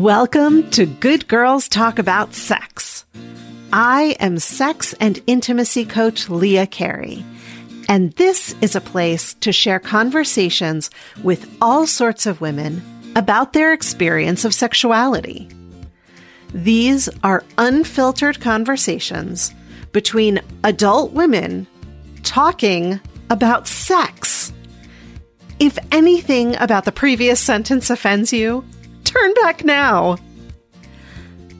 Welcome to Good Girls Talk About Sex. I am sex and intimacy coach Leah Carey, and this is a place to share conversations with all sorts of women about their experience of sexuality. These are unfiltered conversations between adult women talking about sex. If anything about the previous sentence offends you, turn back now.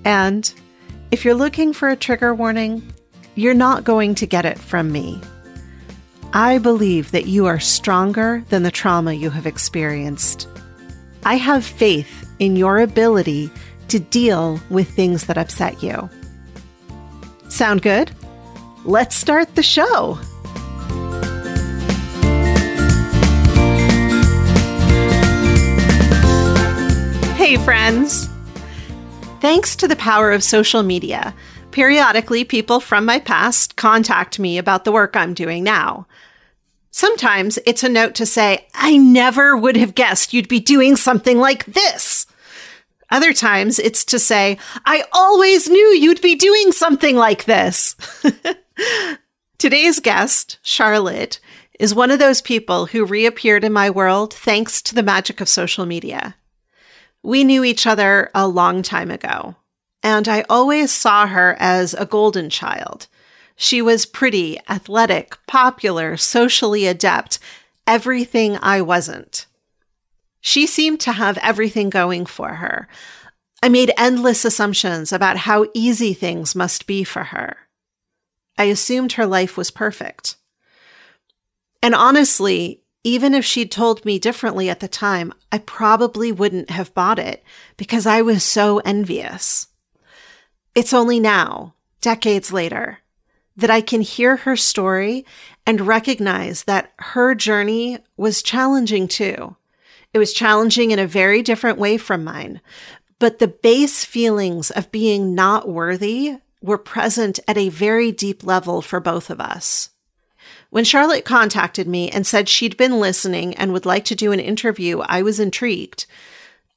And if you're looking for a trigger warning, you're not going to get it from me. I believe that you are stronger than the trauma you have experienced. I have faith in your ability to deal with things that upset you. Sound good? Let's start the show. Hey, friends. Thanks to the power of social media, periodically people from my past contact me about the work I'm doing now. Sometimes it's a note to say, I never would have guessed you'd be doing something like this. Other times it's to say, I always knew you'd be doing something like this. Today's guest, Charlotte, is one of those people who reappeared in my world thanks to the magic of social media. We knew each other a long time ago, and I always saw her as a golden child. She was pretty, athletic, popular, socially adept, everything I wasn't. She seemed to have everything going for her. I made endless assumptions about how easy things must be for her. I assumed her life was perfect. And honestly, even if she'd told me differently at the time, I probably wouldn't have bought it because I was so envious. It's only now, decades later, that I can hear her story and recognize that her journey was challenging too. It was challenging in a very different way from mine, but the base feelings of being not worthy were present at a very deep level for both of us. When Charlotte contacted me and said she'd been listening and would like to do an interview, I was intrigued.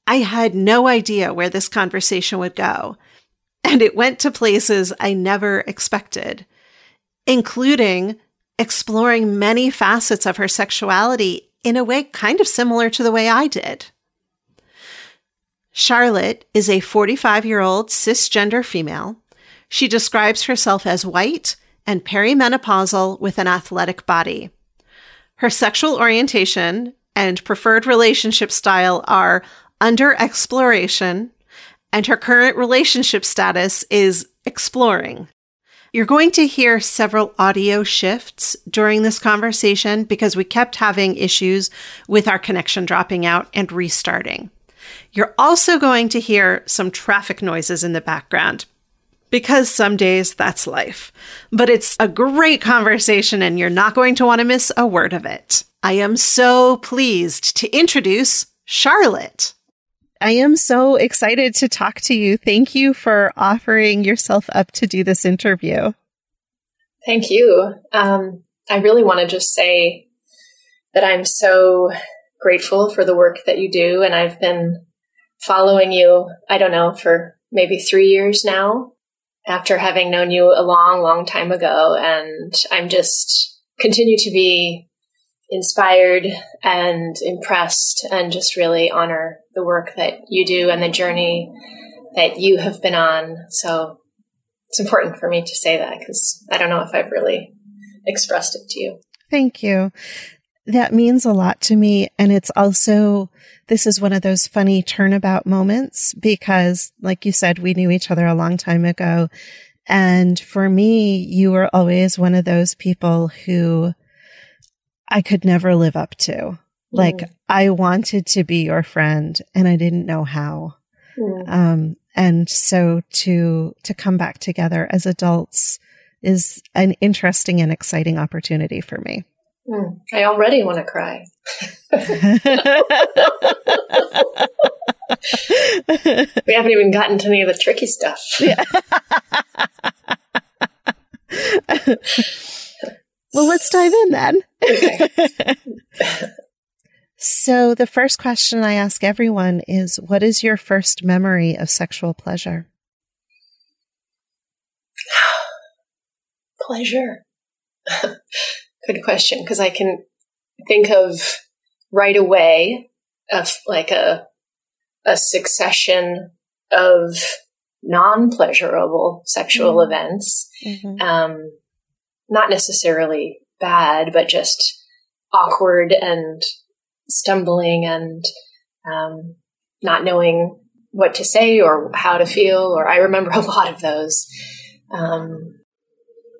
I had no idea where this conversation would go, and it went to places I never expected, including exploring many facets of her sexuality in a way kind of similar to the way I did. Charlotte is a 45 year old cisgender female. She describes herself as white and perimenopausal with an athletic body. Her sexual orientation and preferred relationship style are under exploration, and her current relationship status is exploring. You're going to hear several audio shifts during this conversation because we kept having issues with our connection dropping out and restarting. You're also going to hear some traffic noises in the background because some days that's life. But it's a great conversation and you're not going to want to miss a word of it. I am so pleased to introduce Charlotte. I am so excited to talk to you. Thank you for offering yourself up to do this interview. Thank you. Um, I really want to just say that I'm so grateful for the work that you do. And I've been following you, I don't know, for maybe three years now after having known you a long, long time ago. And I'm just continue to be inspired and impressed and just really honor the work that you do and the journey that you have been on. So it's important for me to say that because I don't know if I've really expressed it to you. Thank you. That means a lot to me. And it's also, this is one of those funny turnabout moments because, like you said, we knew each other a long time ago. And for me, you were always one of those people who I could never live up to. Mm. Like I wanted to be your friend and I didn't know how. Mm. Um, and so to, to come back together as adults is an interesting and exciting opportunity for me. Mm, I already want to cry. we haven't even gotten to any of the tricky stuff. Yeah. well, let's dive in then. Okay. So the first question I ask everyone is what is your first memory of sexual pleasure? pleasure. Good question because I can think of right away of like a a succession of non-pleasurable sexual mm-hmm. events. Mm-hmm. Um, not necessarily bad, but just awkward and stumbling and um, not knowing what to say or how to feel. Or I remember a lot of those. Um,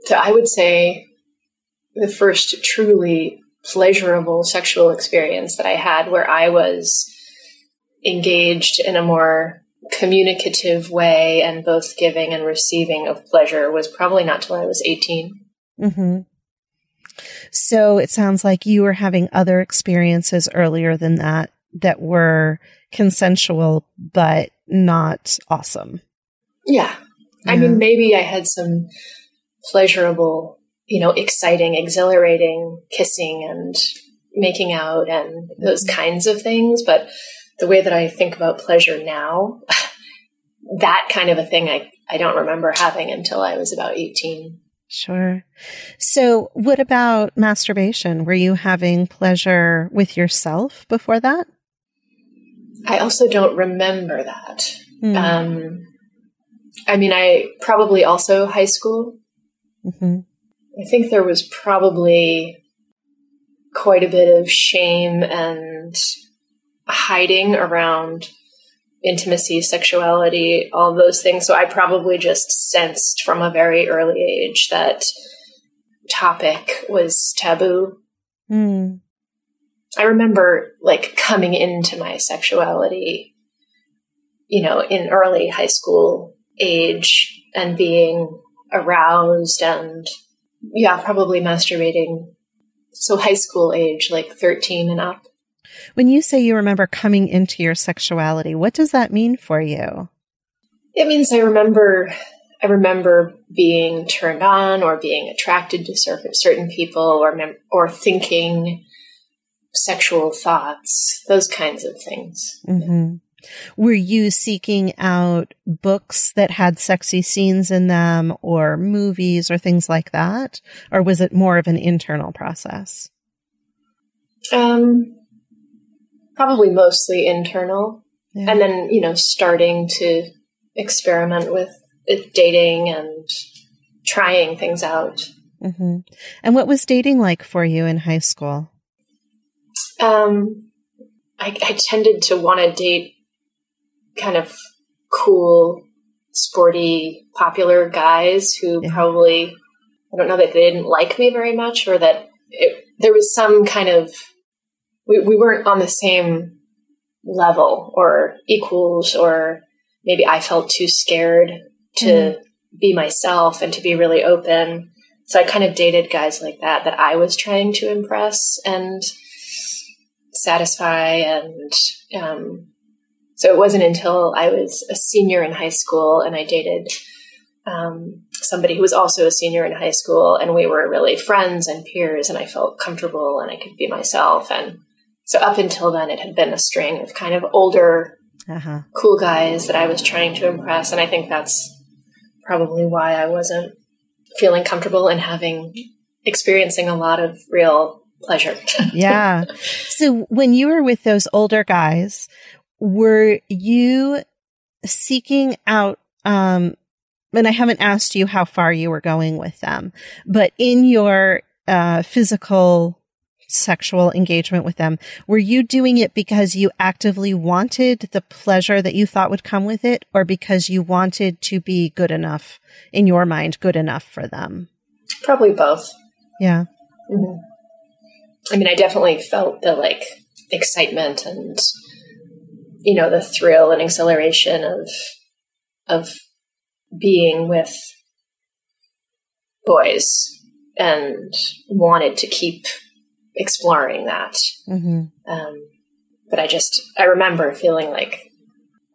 so I would say the first truly pleasurable sexual experience that I had where I was engaged in a more communicative way and both giving and receiving of pleasure was probably not till I was 18. Mm-hmm. So it sounds like you were having other experiences earlier than that that were consensual, but not awesome. Yeah. yeah. I mean, maybe I had some pleasurable, you know, exciting, exhilarating kissing and making out and those mm-hmm. kinds of things. But the way that I think about pleasure now, that kind of a thing I, I don't remember having until I was about 18. Sure. So, what about masturbation? Were you having pleasure with yourself before that? I also don't remember that. Mm. Um, I mean, I probably also high school. Mm-hmm. I think there was probably quite a bit of shame and hiding around intimacy, sexuality, all those things. So I probably just sensed from a very early age that topic was taboo. Mm. I remember like coming into my sexuality, you know, in early high school age and being aroused and yeah, probably masturbating. So high school age, like 13 and up. When you say you remember coming into your sexuality, what does that mean for you? It means I remember I remember being turned on or being attracted to certain people or mem- or thinking sexual thoughts, those kinds of things. Mm-hmm. Were you seeking out books that had sexy scenes in them or movies or things like that? Or was it more of an internal process? Um, probably mostly internal. Yeah. And then, you know, starting to experiment with dating and trying things out. Mm-hmm. And what was dating like for you in high school? Um, I, I tended to want to date kind of cool, sporty, popular guys who yeah. probably, I don't know that they didn't like me very much or that it, there was some kind of we, we weren't on the same level or equals or maybe I felt too scared to mm. be myself and to be really open. So I kind of dated guys like that that I was trying to impress and satisfy. And um, so it wasn't until I was a senior in high school and I dated um, somebody who was also a senior in high school and we were really friends and peers and I felt comfortable and I could be myself. And so up until then, it had been a string of kind of older, uh-huh. cool guys that I was trying to impress, and I think that's probably why I wasn't feeling comfortable and having experiencing a lot of real pleasure. yeah. So when you were with those older guys, were you seeking out um and I haven't asked you how far you were going with them, but in your uh, physical sexual engagement with them, were you doing it because you actively wanted the pleasure that you thought would come with it or because you wanted to be good enough in your mind, good enough for them? Probably both. Yeah. Mm-hmm. I mean, I definitely felt the like excitement and, you know, the thrill and exhilaration of, of being with boys and wanted to keep exploring that. Mm-hmm. Um, but I just I remember feeling like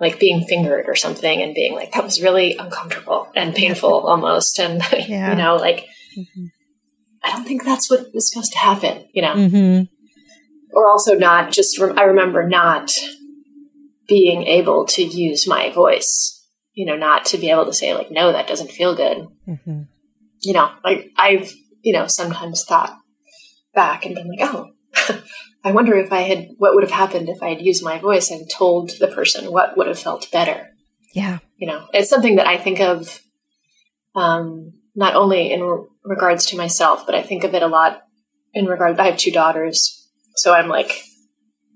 like being fingered or something and being like that was really uncomfortable and painful almost and yeah. you know like mm-hmm. I don't think that's what was supposed to happen you know mm-hmm. or also not just, I remember not being able to use my voice, you know, not to be able to say, like, no, that doesn't feel good. Mm-hmm. You know, like I've, you know, sometimes thought back and been like, oh, I wonder if I had, what would have happened if I had used my voice and told the person what would have felt better. Yeah. You know, it's something that I think of um, not only in re- regards to myself, but I think of it a lot in regard. I have two daughters, so I'm like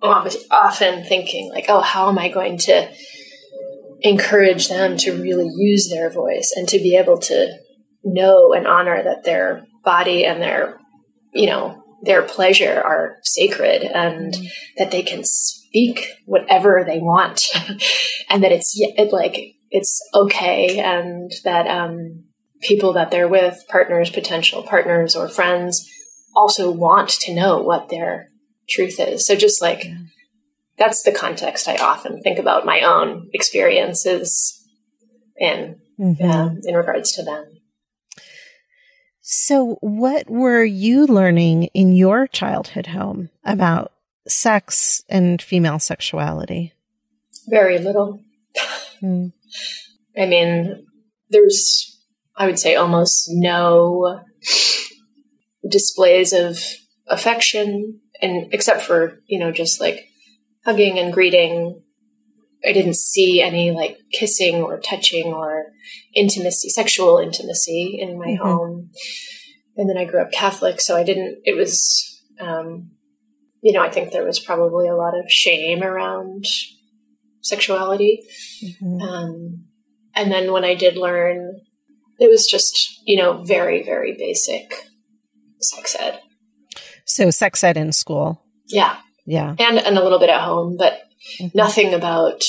often thinking like, oh, how am I going to encourage them to really use their voice and to be able to know and honor that their body and their, you know, their pleasure are sacred and mm-hmm. that they can speak whatever they want and that it's it, like it's okay and that um, people that they're with partners potential partners or friends also want to know what their truth is so just like yeah. that's the context i often think about my own experiences in mm-hmm. Um, in regards to them so, what were you learning in your childhood home about sex and female sexuality? Very little. Hmm. I mean, there's, I would say, almost no displays of affection, and except for you know, just like hugging and greeting. I didn't see any like kissing or touching or intimacy, sexual intimacy in my mm-hmm. home. And then I grew up Catholic, so I didn't, it was, um, you know, I think there was probably a lot of shame around sexuality. Mm-hmm. Um, and then when I did learn, it was just, you know, very, very basic sex ed. So sex ed in school. Yeah. Yeah. And, and a little bit at home, but mm-hmm. nothing about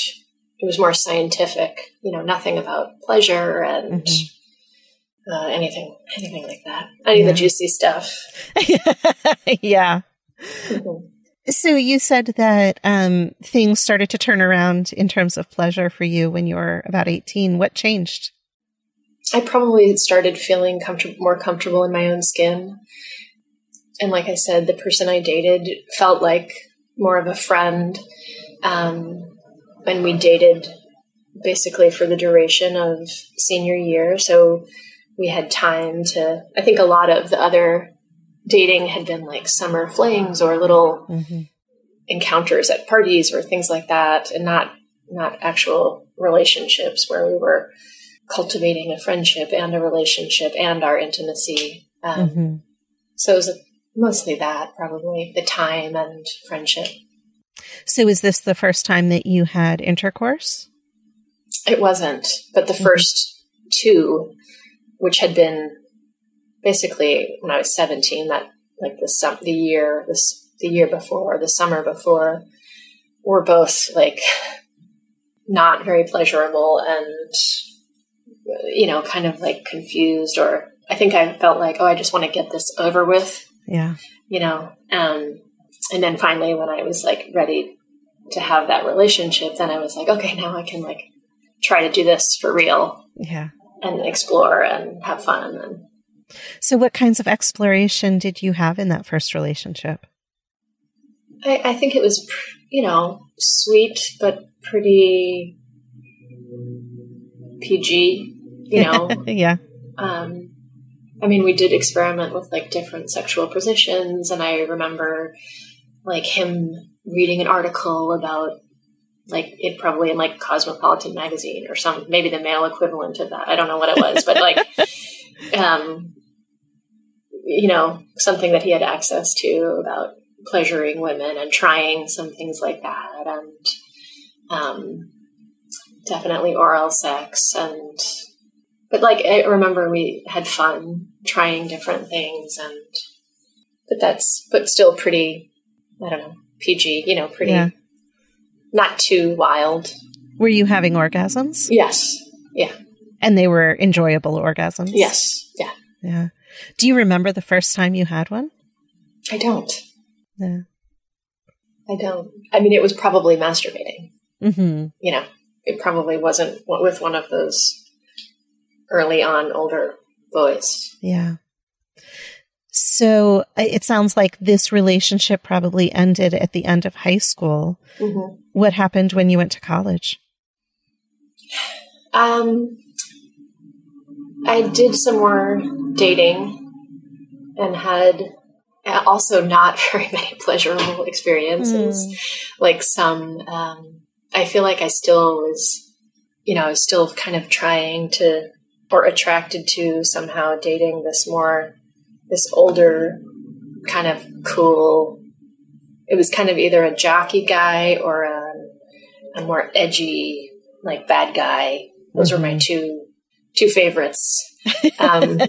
it was more scientific, you know, nothing about pleasure and mm-hmm. uh, anything, anything like that. Any yeah. of the juicy stuff. yeah. Mm-hmm. So you said that um, things started to turn around in terms of pleasure for you when you were about 18. What changed? I probably had started feeling comfortable, more comfortable in my own skin. And like I said, the person I dated felt like more of a friend. Um, and we dated basically for the duration of senior year. So we had time to, I think a lot of the other dating had been like summer flings or little mm-hmm. encounters at parties or things like that and not, not actual relationships where we were cultivating a friendship and a relationship and our intimacy. Um, mm-hmm. So it was mostly that, probably the time and friendship. So, is this the first time that you had intercourse? It wasn't, but the mm-hmm. first two, which had been basically when I was seventeen, that like the sum, the year this the year before, the summer before, were both like not very pleasurable and you know kind of like confused or I think I felt like oh I just want to get this over with. Yeah. You know, um, and then finally when i was like ready to have that relationship then i was like okay now i can like try to do this for real yeah. and explore and have fun and so what kinds of exploration did you have in that first relationship? I, I think it was you know sweet but pretty pg you know? Yeah. Um I mean, we did experiment with like different sexual positions, and I remember like him reading an article about like it probably in like Cosmopolitan magazine or some maybe the male equivalent of that. I don't know what it was, but like um you know, something that he had access to about pleasuring women and trying some things like that and um definitely oral sex and but like I remember we had fun trying different things and but that's but still pretty I don't know, PG, you know, pretty, yeah. not too wild. Were you having orgasms? Yes. Yeah. And they were enjoyable orgasms? Yes. Yeah. Yeah. Do you remember the first time you had one? I don't. Yeah. I don't. I mean, it was probably masturbating. Mm-hmm. You know, it probably wasn't with one of those early on older boys. Yeah. So it sounds like this relationship probably ended at the end of high school. Mm-hmm. What happened when you went to college? Um, I did some more dating and had also not very many pleasurable experiences. Mm. Like some, um, I feel like I still was, you know, I was still kind of trying to or attracted to somehow dating this more, this older kind of cool. It was kind of either a jockey guy or a, a more edgy, like bad guy. Those mm-hmm. were my mm-hmm. two two favorites. Um,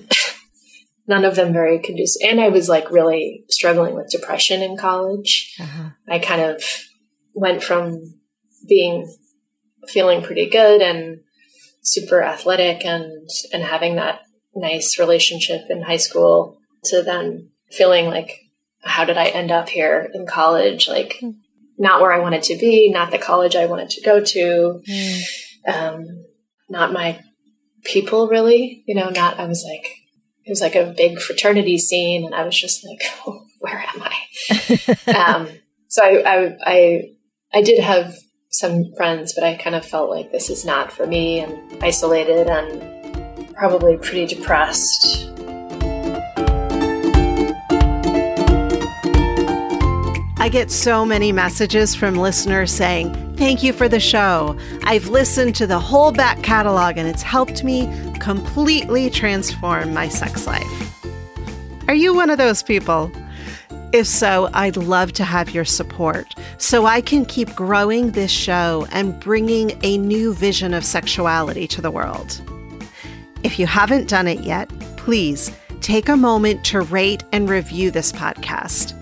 none of them very conducive. And I was like really struggling with depression in college. Uh-huh. I kind of went from being feeling pretty good and super athletic and and having that nice relationship in high school to then feeling like how did I end up here in college like mm. not where I wanted to be not the college I wanted to go to mm. um, not my people really you know not I was like it was like a big fraternity scene, and I was just like, oh, where am I? um, so I, I, I, I did have some friends, but I kind of felt like this is not for me, and isolated, and probably pretty depressed. I get so many messages from listeners saying, Thank you for the show. I've listened to the whole back catalog and it's helped me completely transform my sex life. Are you one of those people? If so, I'd love to have your support so I can keep growing this show and bringing a new vision of sexuality to the world. If you haven't done it yet, please take a moment to rate and review this podcast.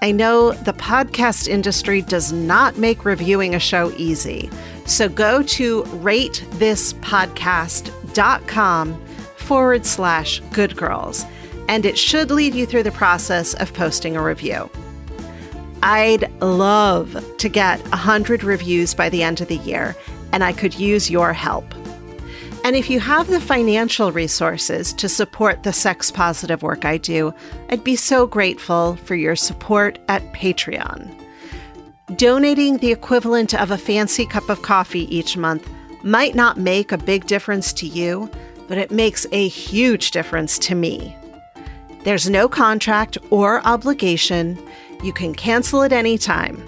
I know the podcast industry does not make reviewing a show easy. So go to ratethispodcast.com forward slash good girls, and it should lead you through the process of posting a review. I'd love to get 100 reviews by the end of the year, and I could use your help. And if you have the financial resources to support the sex positive work I do, I'd be so grateful for your support at Patreon. Donating the equivalent of a fancy cup of coffee each month might not make a big difference to you, but it makes a huge difference to me. There's no contract or obligation. You can cancel at any time.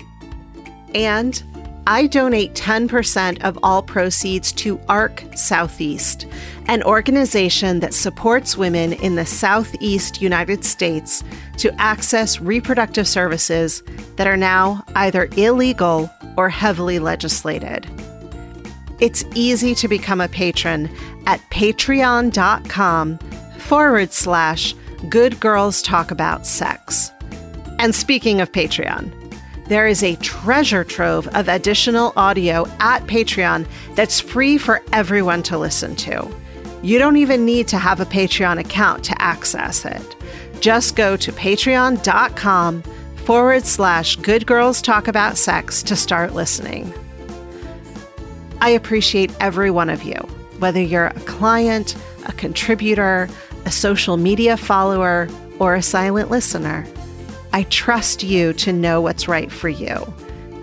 And I donate 10% of all proceeds to ARC Southeast, an organization that supports women in the Southeast United States to access reproductive services that are now either illegal or heavily legislated. It's easy to become a patron at patreon.com forward slash good girls talk about sex. And speaking of Patreon, there is a treasure trove of additional audio at Patreon that's free for everyone to listen to. You don't even need to have a Patreon account to access it. Just go to patreon.com forward slash good girls talk about sex to start listening. I appreciate every one of you, whether you're a client, a contributor, a social media follower, or a silent listener. I trust you to know what's right for you.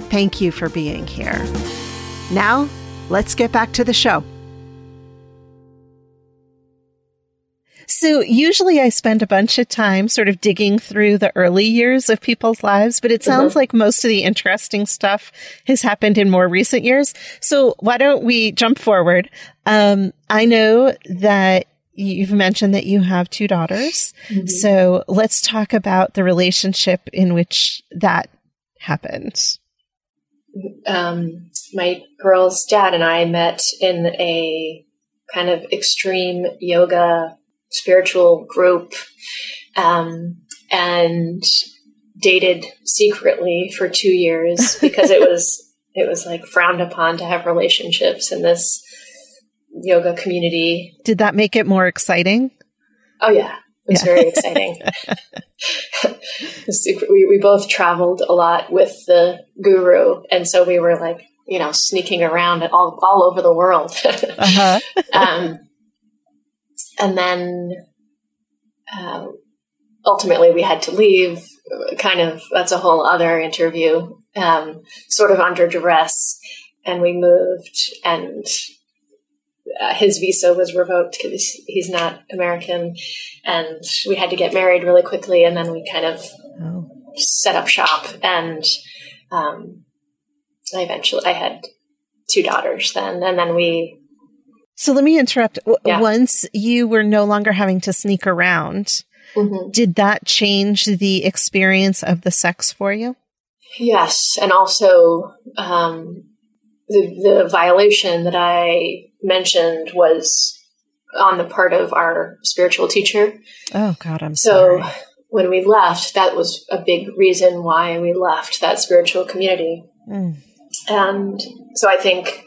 Thank you for being here. Now, let's get back to the show. So usually I spend a bunch of time sort of digging through the early years of people's lives, but it sounds mm-hmm. like most of the interesting stuff has happened in more recent years. So why don't we jump forward? Um, I know that you've mentioned that you have two daughters. Mm-hmm. So let's talk about the relationship in which that happened. Um, my girl's dad and I met in a kind of extreme yoga spiritual group um, and dated secretly for two years because it was it was like frowned upon to have relationships in this yoga community. Did that make it more exciting? Oh yeah, it was yeah. very exciting. we we both traveled a lot with the guru, and so we were like you know sneaking around all all over the world. uh-huh. um, and then uh, ultimately we had to leave. Kind of that's a whole other interview. Um, sort of under duress, and we moved, and his visa was revoked because he's not American, and we had to get married really quickly, and then we kind of oh. set up shop, and um, I eventually I had two daughters then, and then we. So let me interrupt. Yeah. Once you were no longer having to sneak around, mm-hmm. did that change the experience of the sex for you? Yes, and also um, the, the violation that I mentioned was on the part of our spiritual teacher. Oh God, I'm so. Sorry. When we left, that was a big reason why we left that spiritual community. Mm. And so I think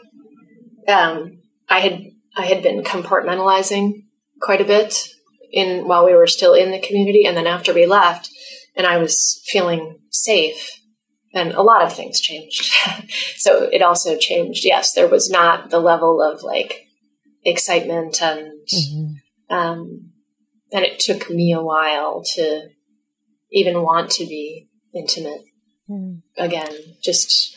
um, I had I had been compartmentalizing quite a bit in while we were still in the community, and then after we left, and I was feeling safe and a lot of things changed. so it also changed. Yes, there was not the level of like excitement and mm-hmm. um, and it took me a while to even want to be intimate mm. again. Just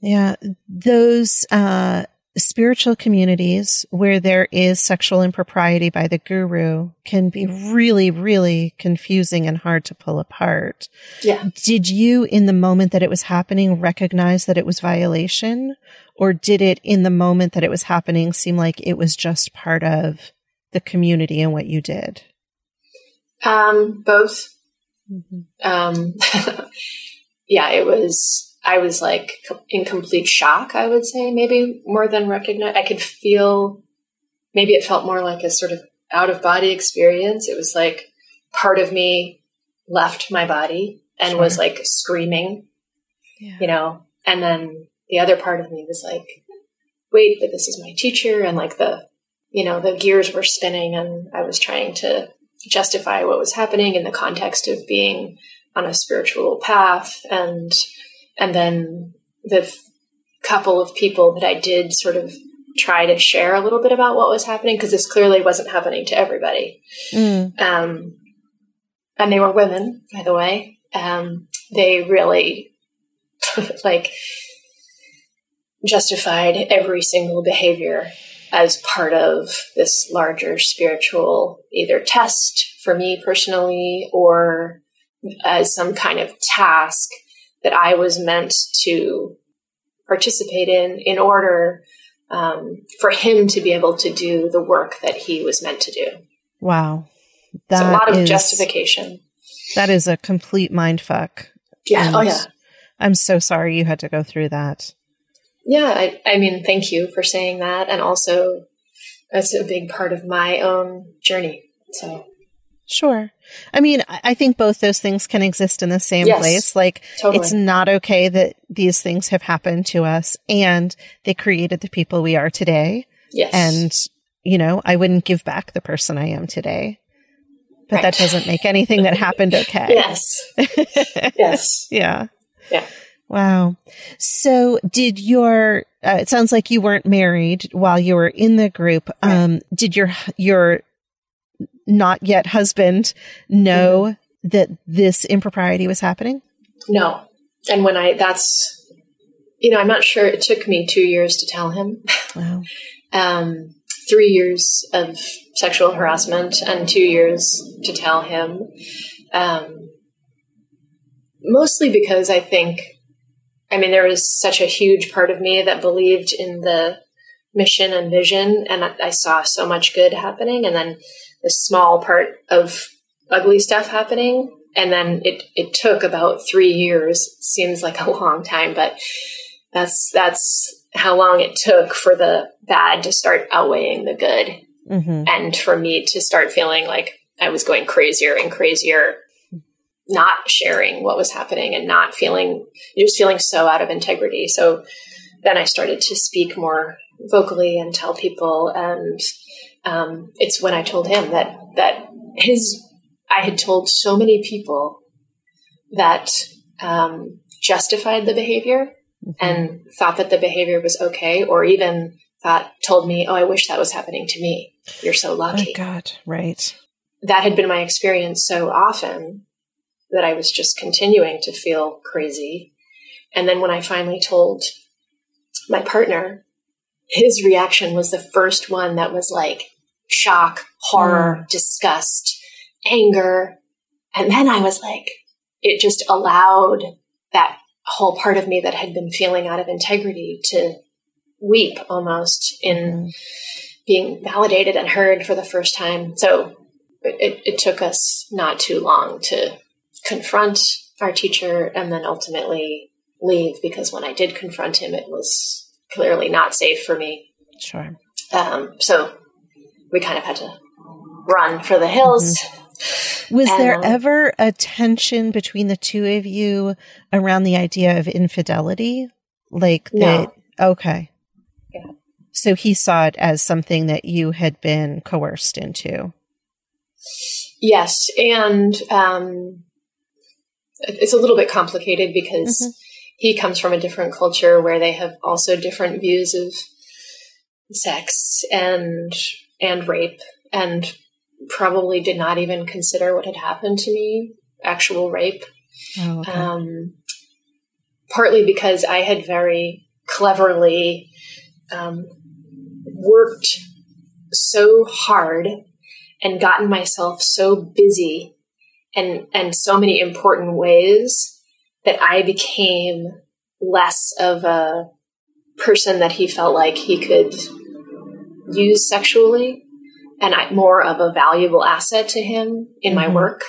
yeah, yeah those uh, spiritual communities where there is sexual impropriety by the guru can be really, really confusing and hard to pull apart. Yeah. Did you, in the moment that it was happening, recognize that it was violation? Or did it, in the moment that it was happening, seem like it was just part of the community and what you did? Um, both. Mm-hmm. Um, yeah, it was I was like in complete shock, I would say, maybe more than recognize. I could feel, maybe it felt more like a sort of out of body experience. It was like part of me left my body and sure. was like screaming, yeah. you know, and then the other part of me was like, wait, but this is my teacher. And like the, you know, the gears were spinning and I was trying to justify what was happening in the context of being on a spiritual path and and then the couple of people that I did sort of try to share a little bit about what was happening because this clearly wasn't happening to everybody. Mm. Um, and they were women, by the way. Um, they really like justified every single behavior as part of this larger spiritual either test for me personally or as some kind of task that I was meant to participate in in order um, for him to be able to do the work that he was meant to do. Wow. That so a lot of is, justification. That is a complete mind fuck. Yeah. And oh, yeah. I'm so sorry you had to go through that. Yeah. I, I mean, thank you for saying that. And also, that's a big part of my own journey. So Sure. I mean, I think both those things can exist in the same yes, place. Like, totally. it's not okay that these things have happened to us and they created the people we are today. Yes. And, you know, I wouldn't give back the person I am today. But right. that doesn't make anything that happened okay. yes. yes. Yeah. Yeah. Wow. So did your, uh, it sounds like you weren't married while you were in the group. Right. Um, did your, your not yet husband know mm-hmm. that this impropriety was happening? No. And when I, that's, you know, I'm not sure. It took me two years to tell him. Wow. um, three years of sexual harassment and two years to tell him. Um, mostly because I think, I mean, there was such a huge part of me that believed in the mission and vision, and I saw so much good happening. And then a small part of ugly stuff happening. And then it, it took about three years. Seems like a long time, but that's, that's how long it took for the bad to start outweighing the good. Mm-hmm. And for me to start feeling like I was going crazier and crazier, not sharing what was happening and not feeling, just feeling so out of integrity. So then I started to speak more vocally and tell people and um, it's when I told him that that his I had told so many people that um, justified the behavior mm-hmm. and thought that the behavior was okay, or even thought told me, "Oh, I wish that was happening to me." You're so lucky. Oh God, right? that had been my experience so often that I was just continuing to feel crazy. And then when I finally told my partner, his reaction was the first one that was like shock, horror, mm. disgust, anger. And then I was like, it just allowed that whole part of me that had been feeling out of integrity to weep almost in mm. being validated and heard for the first time. So it, it took us not too long to confront our teacher and then ultimately leave because when I did confront him, it was clearly not safe for me. Sure. Um, so we kind of had to run for the hills. Mm-hmm. Was and, there um, ever a tension between the two of you around the idea of infidelity? Like that? Okay. Yeah. So he saw it as something that you had been coerced into. Yes, and um, it's a little bit complicated because mm-hmm. he comes from a different culture where they have also different views of sex and and rape and probably did not even consider what had happened to me actual rape oh, okay. um, partly because i had very cleverly um, worked so hard and gotten myself so busy and and so many important ways that I became less of a person that he felt like he could use sexually and I, more of a valuable asset to him in mm-hmm. my work.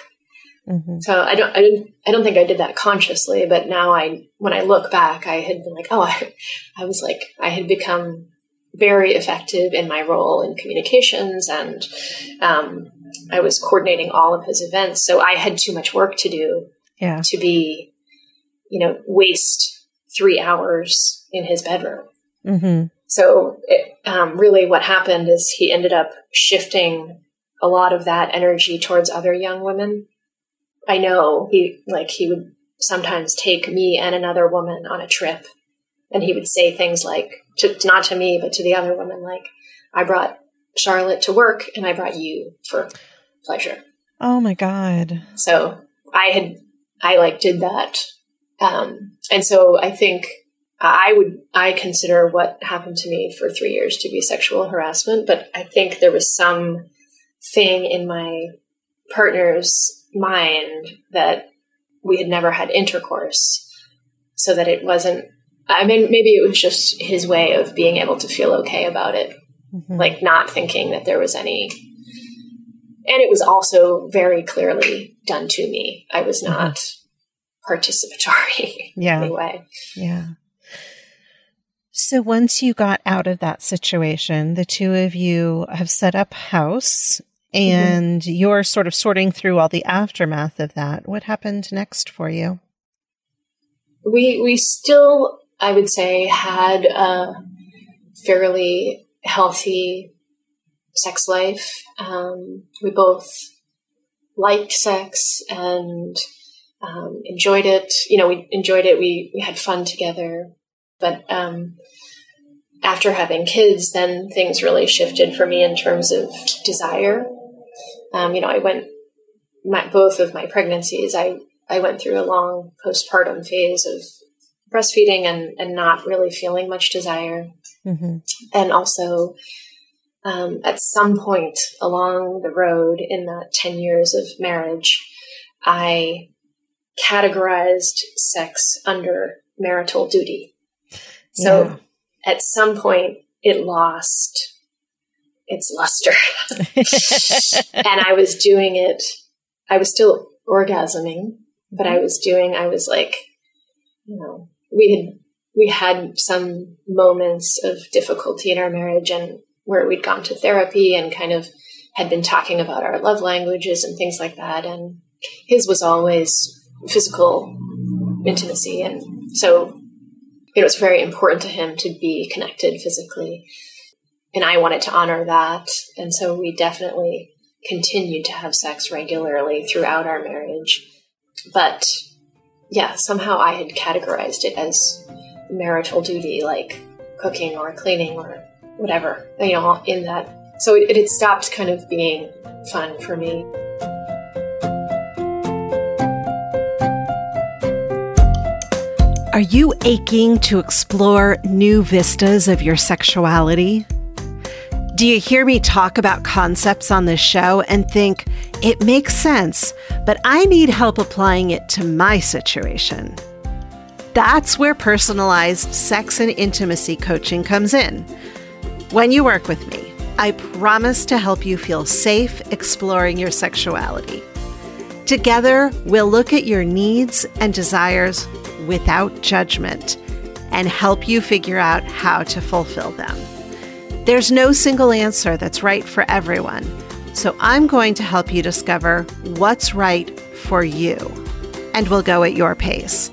Mm-hmm. So I don't, I didn't, I don't think I did that consciously, but now I, when I look back, I had been like, oh, I, I was like, I had become very effective in my role in communications and um, I was coordinating all of his events. So I had too much work to do yeah. to be, you know, waste three hours in his bedroom. Mm-hmm. So it, um, really what happened is he ended up shifting a lot of that energy towards other young women. I know he like he would sometimes take me and another woman on a trip and he would say things like to, not to me but to the other woman like I brought Charlotte to work and I brought you for pleasure. Oh my God. So I had, I like did that. Um, and so I think I would, I consider what happened to me for three years to be sexual harassment, but I think there was some thing in my partner's mind that we had never had intercourse so that it wasn't I mean, maybe it was just his way of being able to feel okay about it. Mm-hmm. like not thinking that there was any and it was also very clearly done to me. I was mm-hmm. not participatory yeah. anyway yeah so once you got out of that situation the two of you have set up house mm-hmm. and mm-hmm. you're sort of sorting through all the aftermath of that what happened next for you we we still i would say had a fairly healthy sex life. Um, we both liked sex and um, enjoyed it. You know, we enjoyed it. We we had fun together. But um, after having kids, then things really shifted for me in terms of desire. Um, you know, I went my, both of my pregnancies. I I went through a long postpartum phase of breastfeeding and and not really feeling much desire. Mm-hmm. And also, um, at some point along the road in that 10 years of marriage, I categorized sex under marital duty. So yeah. At some point, it lost its luster. and I was doing it, I was still orgasming, but I was doing, I was like, you know, we had we had some moments of difficulty in our marriage and where we'd gone to therapy and kind of had been talking about our love languages and things like that. And his was always physical intimacy. And so it was very important to him to be connected physically. And I wanted to honor that. And so we definitely continued to have sex regularly throughout our marriage. But yeah, somehow I had categorized it as marital duty, like cooking or cleaning or whatever, you know, in that so it, it stopped kind of being fun for me. Are you aching to explore new vistas of your sexuality? Do you hear me talk about concepts on this show and think it makes sense, but I need help applying it to my situation? That's where personalized sex and intimacy coaching comes in. When you work with me, I promise to help you feel safe exploring your sexuality. Together, we'll look at your needs and desires without judgment and help you figure out how to fulfill them. There's no single answer that's right for everyone, so I'm going to help you discover what's right for you, and we'll go at your pace.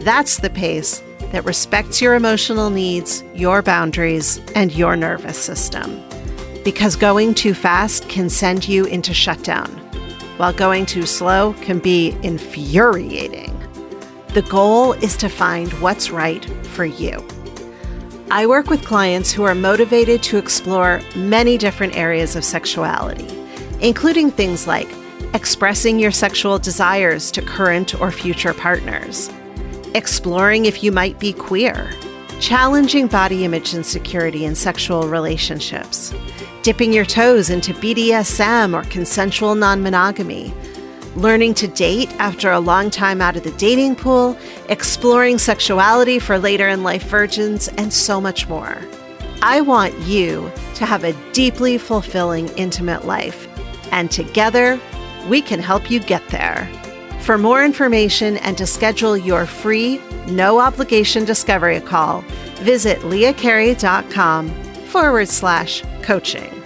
That's the pace that respects your emotional needs, your boundaries, and your nervous system. Because going too fast can send you into shutdown, while going too slow can be infuriating. The goal is to find what's right for you. I work with clients who are motivated to explore many different areas of sexuality, including things like expressing your sexual desires to current or future partners, exploring if you might be queer, challenging body image insecurity in sexual relationships, dipping your toes into BDSM or consensual non monogamy learning to date after a long time out of the dating pool, exploring sexuality for later in life virgins, and so much more. I want you to have a deeply fulfilling, intimate life, and together we can help you get there. For more information and to schedule your free, no obligation discovery call, visit leahcarey.com forward slash coaching.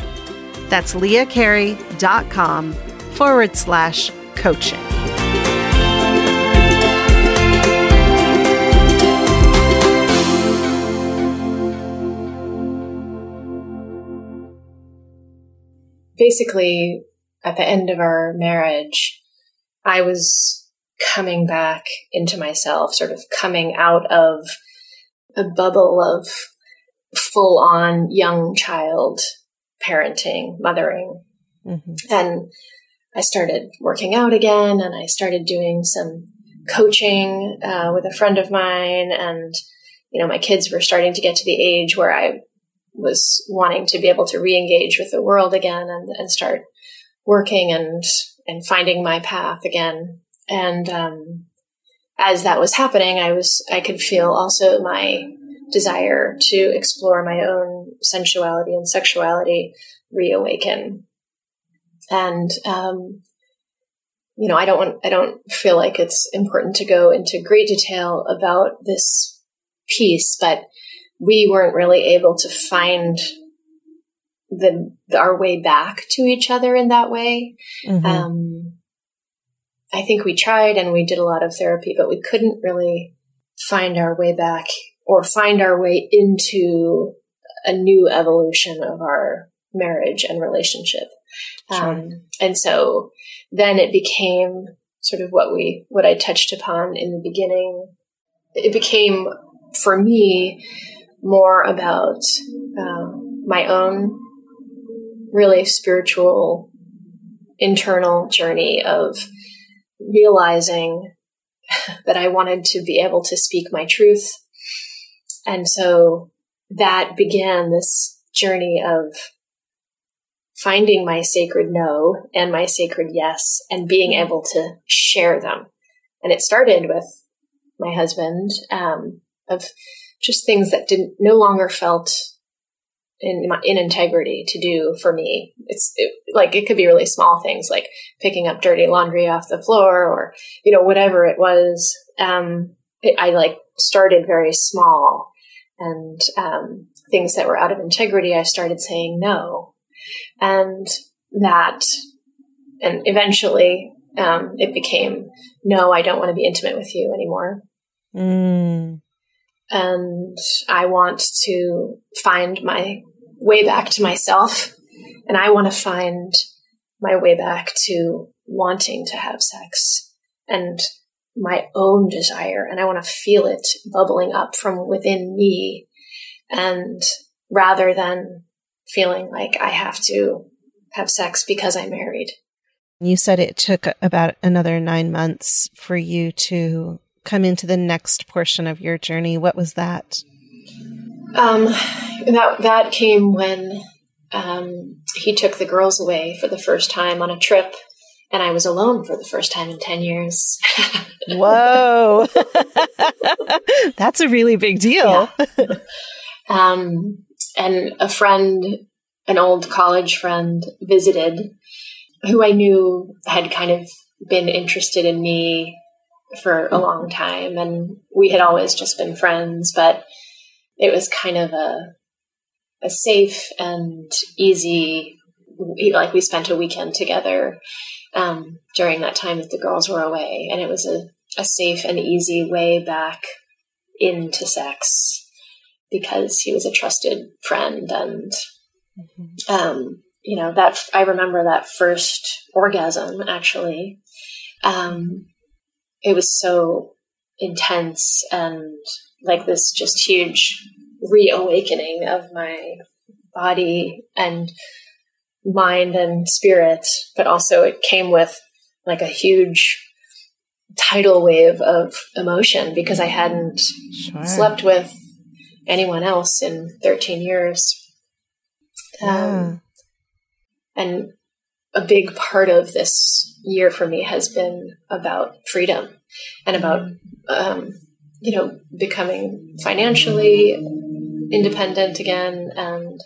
That's leahcarey.com forward slash coaching. Basically, at the end of our marriage, I was coming back into myself, sort of coming out of a bubble of full on young child parenting, mothering. Mm-hmm. And I started working out again and I started doing some coaching uh, with a friend of mine. And, you know, my kids were starting to get to the age where I was wanting to be able to re engage with the world again and, and start working and, and finding my path again. And, um, as that was happening, I was, I could feel also my desire to explore my own sensuality and sexuality reawaken and um, you know, I don't want, I don't feel like it's important to go into great detail about this piece, but we weren't really able to find the, our way back to each other in that way. Mm-hmm. Um, I think we tried and we did a lot of therapy, but we couldn't really find our way back or find our way into a new evolution of our marriage and relationship. Um, and so then it became sort of what we, what I touched upon in the beginning. It became for me more about um, my own really spiritual internal journey of realizing that I wanted to be able to speak my truth. And so that began this journey of finding my sacred no and my sacred yes and being able to share them. And it started with my husband, um, of just things that didn't, no longer felt in, in integrity to do for me. It's it, like, it could be really small things like picking up dirty laundry off the floor or, you know, whatever it was. Um, it, I like started very small and, um, things that were out of integrity, I started saying no and that, and eventually um, it became, no, I don't want to be intimate with you anymore. Mm. And I want to find my way back to myself. And I want to find my way back to wanting to have sex and my own desire. And I want to feel it bubbling up from within me. And rather than feeling like I have to have sex because I'm married. You said it took about another nine months for you to come into the next portion of your journey. What was that? Um, that that came when um, he took the girls away for the first time on a trip, and I was alone for the first time in ten years. Whoa, that's a really big deal. Yeah. Um, and a friend, an old college friend, visited, who I knew had kind of been interested in me for a long time, and we had always just been friends, but it was kind of a a safe and easy like we spent a weekend together um, during that time that the girls were away. And it was a, a safe and easy way back into sex because he was a trusted friend and mm-hmm. um, you know that i remember that first orgasm actually um, it was so intense and like this just huge reawakening of my body and mind and spirit, but also it came with like a huge tidal wave of emotion because I hadn't sure. slept with anyone else in 13 years. Yeah. Um, and a big part of this year for me has been about freedom and about, um, you know, becoming financially independent again and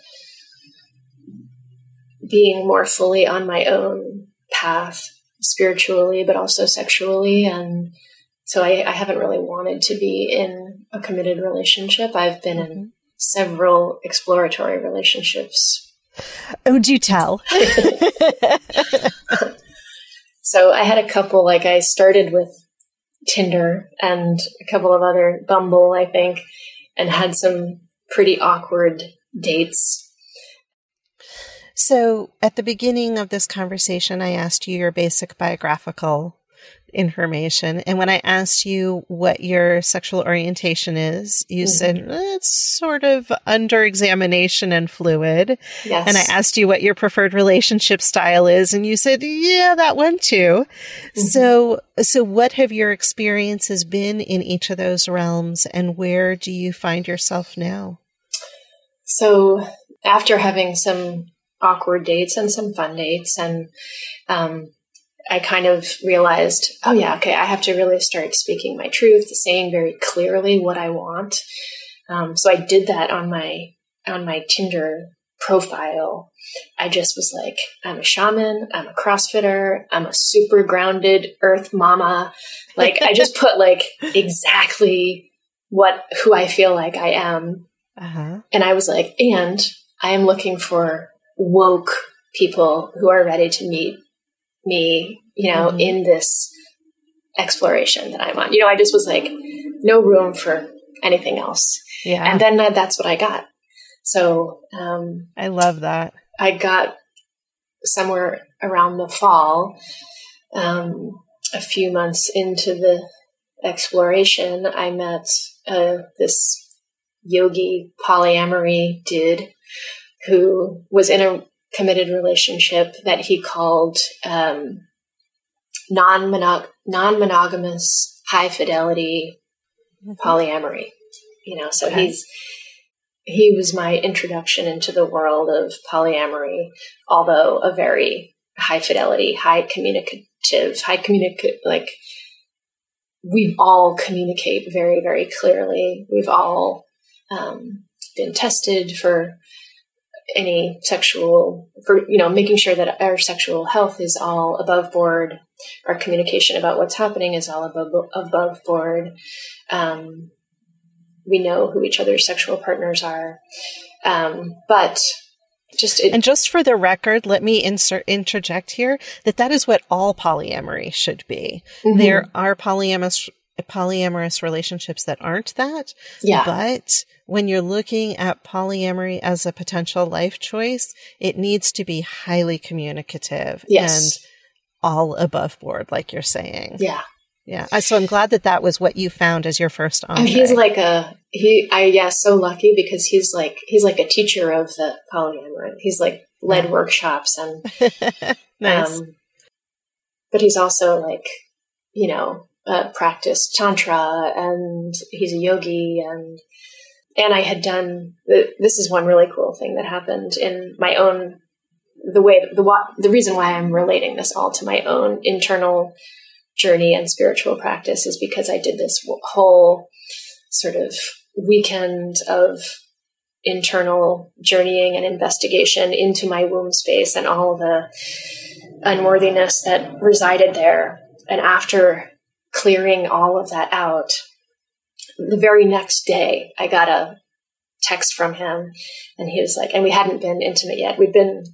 being more fully on my own path spiritually, but also sexually. And so I, I haven't really wanted to be in a committed relationship. I've been in mm-hmm. several exploratory relationships. Oh, do you tell? so I had a couple, like I started with Tinder and a couple of other Bumble, I think, and had some pretty awkward dates. So, at the beginning of this conversation, I asked you your basic biographical information. And when I asked you what your sexual orientation is, you mm-hmm. said it's sort of under examination and fluid. Yes. And I asked you what your preferred relationship style is, and you said, yeah, that one too. Mm-hmm. So, so what have your experiences been in each of those realms, and where do you find yourself now? So after having some awkward dates and some fun dates, and um, I kind of realized, oh yeah, okay, I have to really start speaking my truth, saying very clearly what I want. Um, so I did that on my on my Tinder profile. I just was like, I'm a shaman, I'm a CrossFitter, I'm a super grounded earth mama. Like I just put like exactly what who I feel like I am uh-huh. And I was like, and I am looking for woke people who are ready to meet me, you know, mm-hmm. in this exploration that I'm on. You know, I just was like, no room for anything else. Yeah. And then that's what I got. So, um, I love that. I got somewhere around the fall, um, a few months into the exploration, I met uh, this yogi polyamory dude who was in a committed relationship that he called um, non monogamous high fidelity mm-hmm. polyamory. You know, so okay. he's he was my introduction into the world of polyamory, although a very high fidelity, high communicative, high communicate like we all communicate very, very clearly. We've all um, been tested for any sexual for you know making sure that our sexual health is all above board. Our communication about what's happening is all above above board. Um, we know who each other's sexual partners are. Um, but just it, and just for the record let me insert interject here that that is what all polyamory should be. Mm-hmm. there are polyamorous polyamorous relationships that aren't that. Yeah. But when you're looking at polyamory as a potential life choice, it needs to be highly communicative yes. and all above board, like you're saying. Yeah. Yeah. So I'm glad that that was what you found as your first And he's like a he. I yeah, so lucky because he's like he's like a teacher of the polyamory. He's like led workshops and nice. um, but he's also like you know uh, tantra and he's a yogi and and I had done this is one really cool thing that happened in my own the way the the reason why I'm relating this all to my own internal journey and spiritual practice is because I did this whole sort of weekend of internal journeying and investigation into my womb space and all the unworthiness that resided there. And after clearing all of that out, the very next day, I got a text from him and he was like, and we hadn't been intimate yet. We'd been,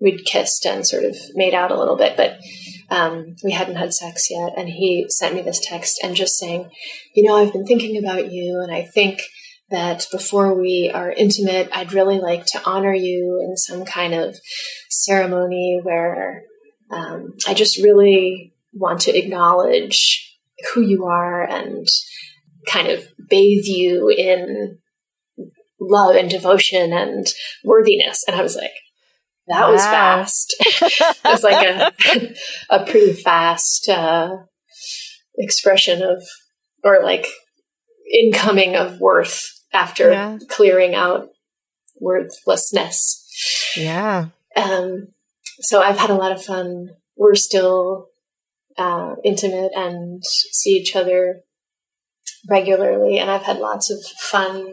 we'd kissed and sort of made out a little bit, but um, we hadn't had sex yet. And he sent me this text and just saying, you know, I've been thinking about you and I think that before we are intimate, I'd really like to honor you in some kind of ceremony where um, I just really want to acknowledge who you are and kind of bathe you in love and devotion and worthiness. And I was like, that wow. was fast. it was like a, a pretty fast uh, expression of, or like incoming of worth after yeah. clearing out worthlessness. Yeah. Um, so I've had a lot of fun. We're still uh, intimate and see each other regularly, and I've had lots of fun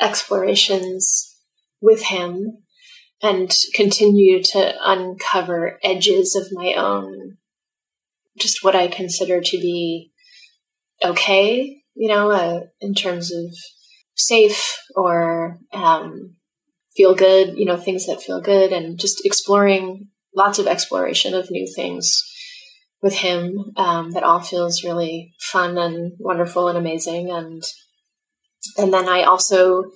explorations with him and continue to uncover edges of my own, just what I consider to be okay, you know, uh, in terms of safe or um, feel good, you know, things that feel good, and just exploring lots of exploration of new things with him um, that all feels really fun and wonderful and amazing. And and then I also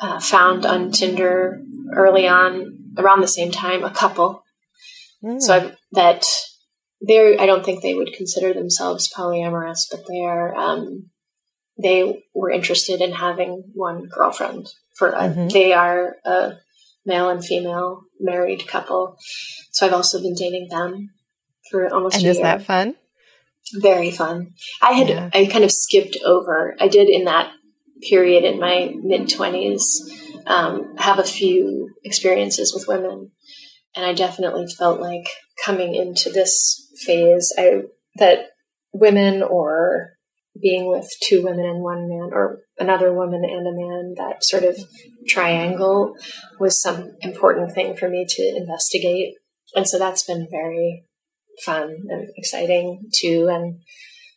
uh, found on Tinder early on, around the same time, a couple. Mm. So I, that they're I don't think they would consider themselves polyamorous, but they are. Um, they were interested in having one girlfriend for a, mm-hmm. they are a male and female married couple so i've also been dating them for almost and a is year. that fun very fun i had yeah. i kind of skipped over i did in that period in my mid 20s um, have a few experiences with women and i definitely felt like coming into this phase i that women or being with two women and one man, or another woman and a man, that sort of triangle was some important thing for me to investigate. And so that's been very fun and exciting too. And,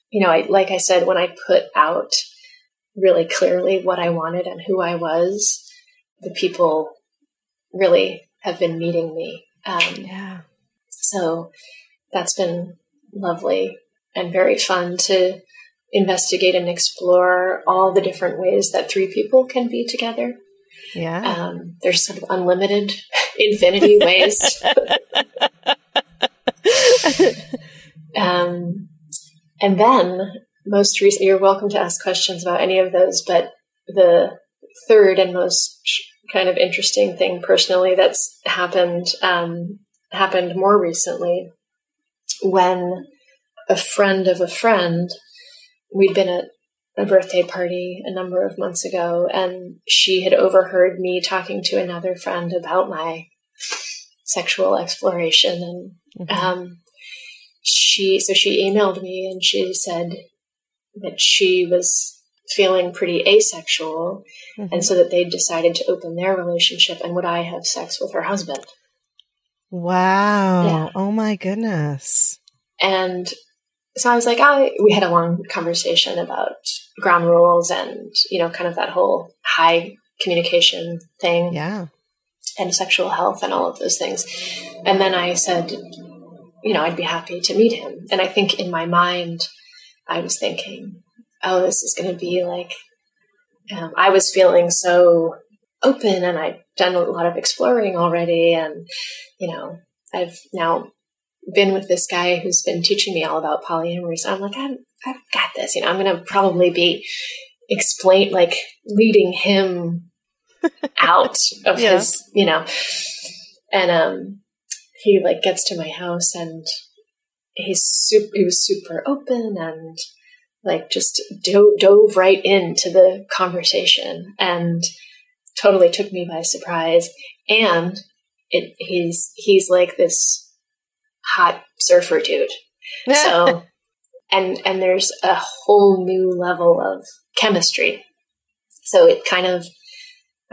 you know, I, like I said, when I put out really clearly what I wanted and who I was, the people really have been meeting me. Um, yeah. So that's been lovely and very fun to investigate and explore all the different ways that three people can be together. Yeah. Um, there's sort of unlimited infinity ways. um, and then, most recently, you're welcome to ask questions about any of those, but the third and most kind of interesting thing personally that's happened um, happened more recently when a friend of a friend we'd been at a birthday party a number of months ago, and she had overheard me talking to another friend about my sexual exploration. And mm-hmm. um, she, so she emailed me and she said that she was feeling pretty asexual, mm-hmm. and so that they decided to open their relationship, and would I have sex with her husband? Wow. Yeah. Oh my goodness. And so I was like, I, we had a long conversation about ground rules and, you know, kind of that whole high communication thing. Yeah. And sexual health and all of those things. And then I said, you know, I'd be happy to meet him. And I think in my mind, I was thinking, oh, this is going to be like, um, I was feeling so open and I'd done a lot of exploring already. And, you know, I've now been with this guy who's been teaching me all about polyamory. So I'm like, I've, I've got this. You know, I'm going to probably be explain like leading him out of yeah. his, you know, and um, he like gets to my house and he's super, he was super open and like just do- dove right into the conversation and totally took me by surprise. And it, he's he's like this hot surfer dude. So and and there's a whole new level of chemistry. So it kind of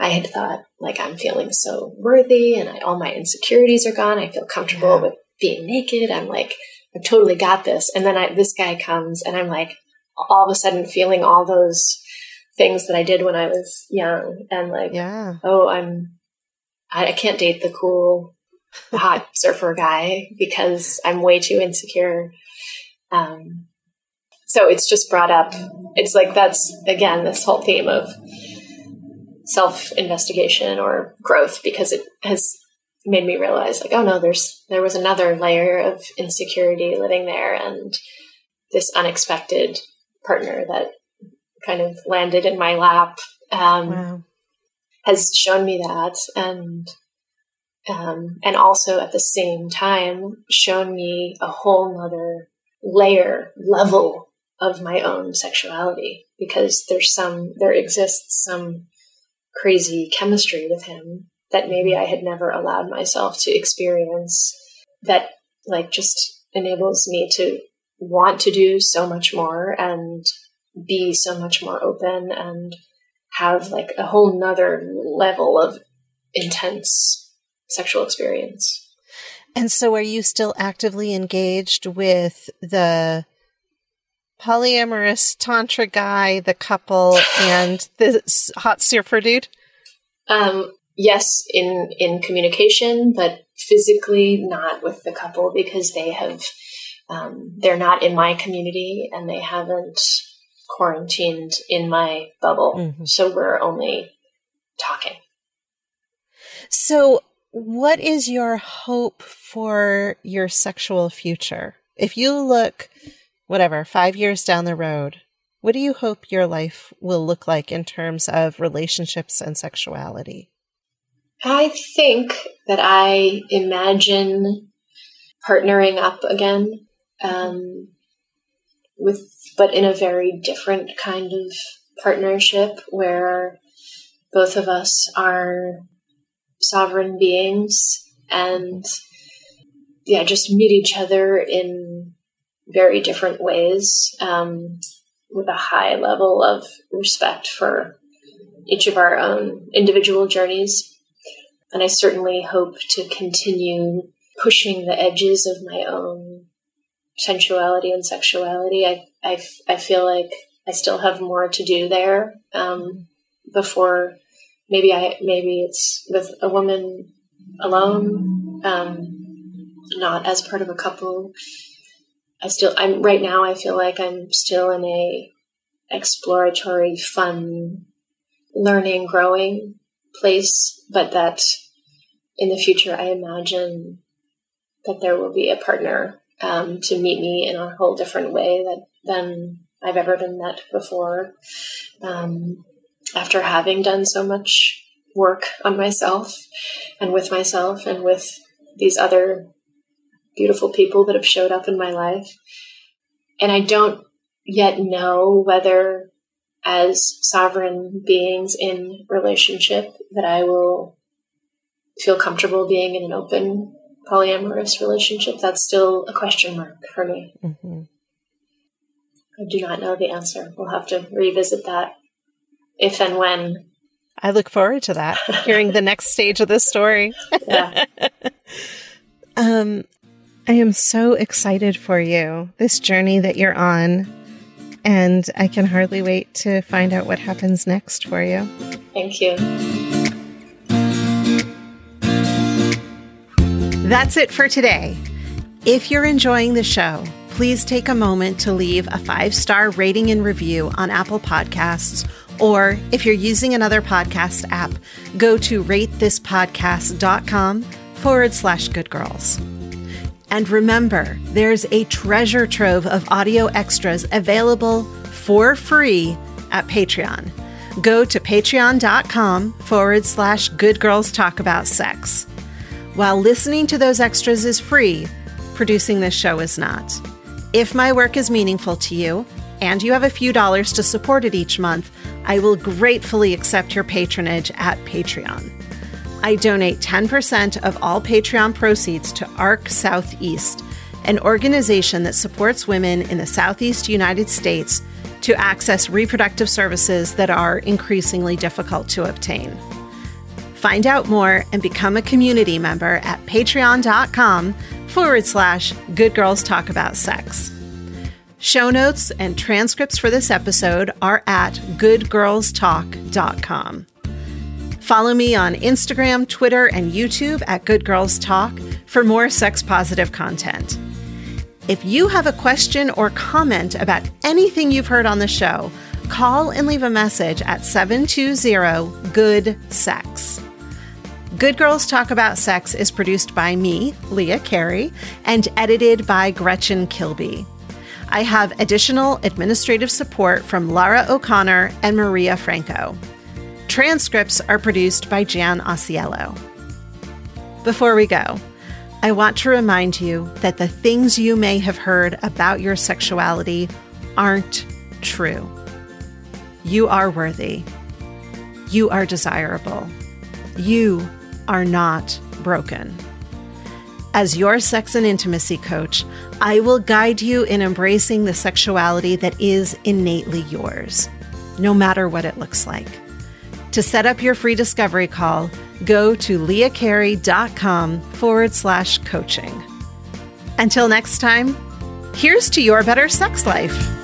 I had thought like I'm feeling so worthy and I, all my insecurities are gone. I feel comfortable yeah. with being naked. I'm like I've totally got this. And then I, this guy comes and I'm like all of a sudden feeling all those things that I did when I was young and like, yeah. oh, I'm, I, I can't date the cool, hot surfer guy because I'm way too insecure. Um, so it's just brought up. It's like that's again this whole theme of self investigation or growth because it has made me realize like oh no there's there was another layer of insecurity living there and this unexpected partner that kind of landed in my lap um, wow. has shown me that and um, and also at the same time shown me a whole nother layer level of my own sexuality because there's some there exists some crazy chemistry with him that maybe I had never allowed myself to experience that like just enables me to want to do so much more and be so much more open and have like a whole nother level of intense sexual experience. And so are you still actively engaged with the polyamorous tantra guy, the couple, and the hot surfer dude? Um, yes, in in communication, but physically not with the couple because they have um, they're not in my community and they haven't quarantined in my bubble. Mm-hmm. So we're only talking. So, what is your hope for your sexual future? If you look, whatever, five years down the road, what do you hope your life will look like in terms of relationships and sexuality? I think that I imagine partnering up again um, with, but in a very different kind of partnership where both of us are sovereign beings and yeah, just meet each other in very different ways um, with a high level of respect for each of our own individual journeys. And I certainly hope to continue pushing the edges of my own sensuality and sexuality. I, I, I feel like I still have more to do there um, before maybe I maybe it's with a woman alone, um, not as part of a couple. I still I'm right now. I feel like I'm still in a exploratory, fun, learning, growing place, but that in the future, I imagine that there will be a partner um, to meet me in a whole different way that, than I've ever been met before. Um, after having done so much work on myself and with myself and with these other beautiful people that have showed up in my life. And I don't yet know whether, as sovereign beings in relationship, that I will feel comfortable being in an open polyamorous relationship, that's still a question mark for me. Mm-hmm. I do not know the answer. We'll have to revisit that if and when. I look forward to that, hearing the next stage of this story. Yeah. um, I am so excited for you, this journey that you're on. And I can hardly wait to find out what happens next for you. Thank you. That's it for today. If you're enjoying the show, please take a moment to leave a five star rating and review on Apple Podcasts. Or if you're using another podcast app, go to ratethispodcast.com forward slash good girls. And remember, there's a treasure trove of audio extras available for free at Patreon. Go to patreon.com forward slash good girls talk about sex. While listening to those extras is free, producing this show is not. If my work is meaningful to you, and you have a few dollars to support it each month, I will gratefully accept your patronage at Patreon. I donate 10% of all Patreon proceeds to ARC Southeast, an organization that supports women in the Southeast United States to access reproductive services that are increasingly difficult to obtain. Find out more and become a community member at patreon.com forward slash good girls talk about sex. Show notes and transcripts for this episode are at goodgirlstalk.com. Follow me on Instagram, Twitter, and YouTube at Good Girls Talk for more sex positive content. If you have a question or comment about anything you've heard on the show, call and leave a message at 720 Good Sex. Good Girls Talk About Sex is produced by me, Leah Carey, and edited by Gretchen Kilby. I have additional administrative support from Lara O'Connor and Maria Franco. Transcripts are produced by Jan Osiello. Before we go, I want to remind you that the things you may have heard about your sexuality aren't true. You are worthy. You are desirable. You are not broken. As your sex and intimacy coach, I will guide you in embracing the sexuality that is innately yours, no matter what it looks like. To set up your free discovery call, go to leahcarey.com forward slash coaching. Until next time, here's to your better sex life.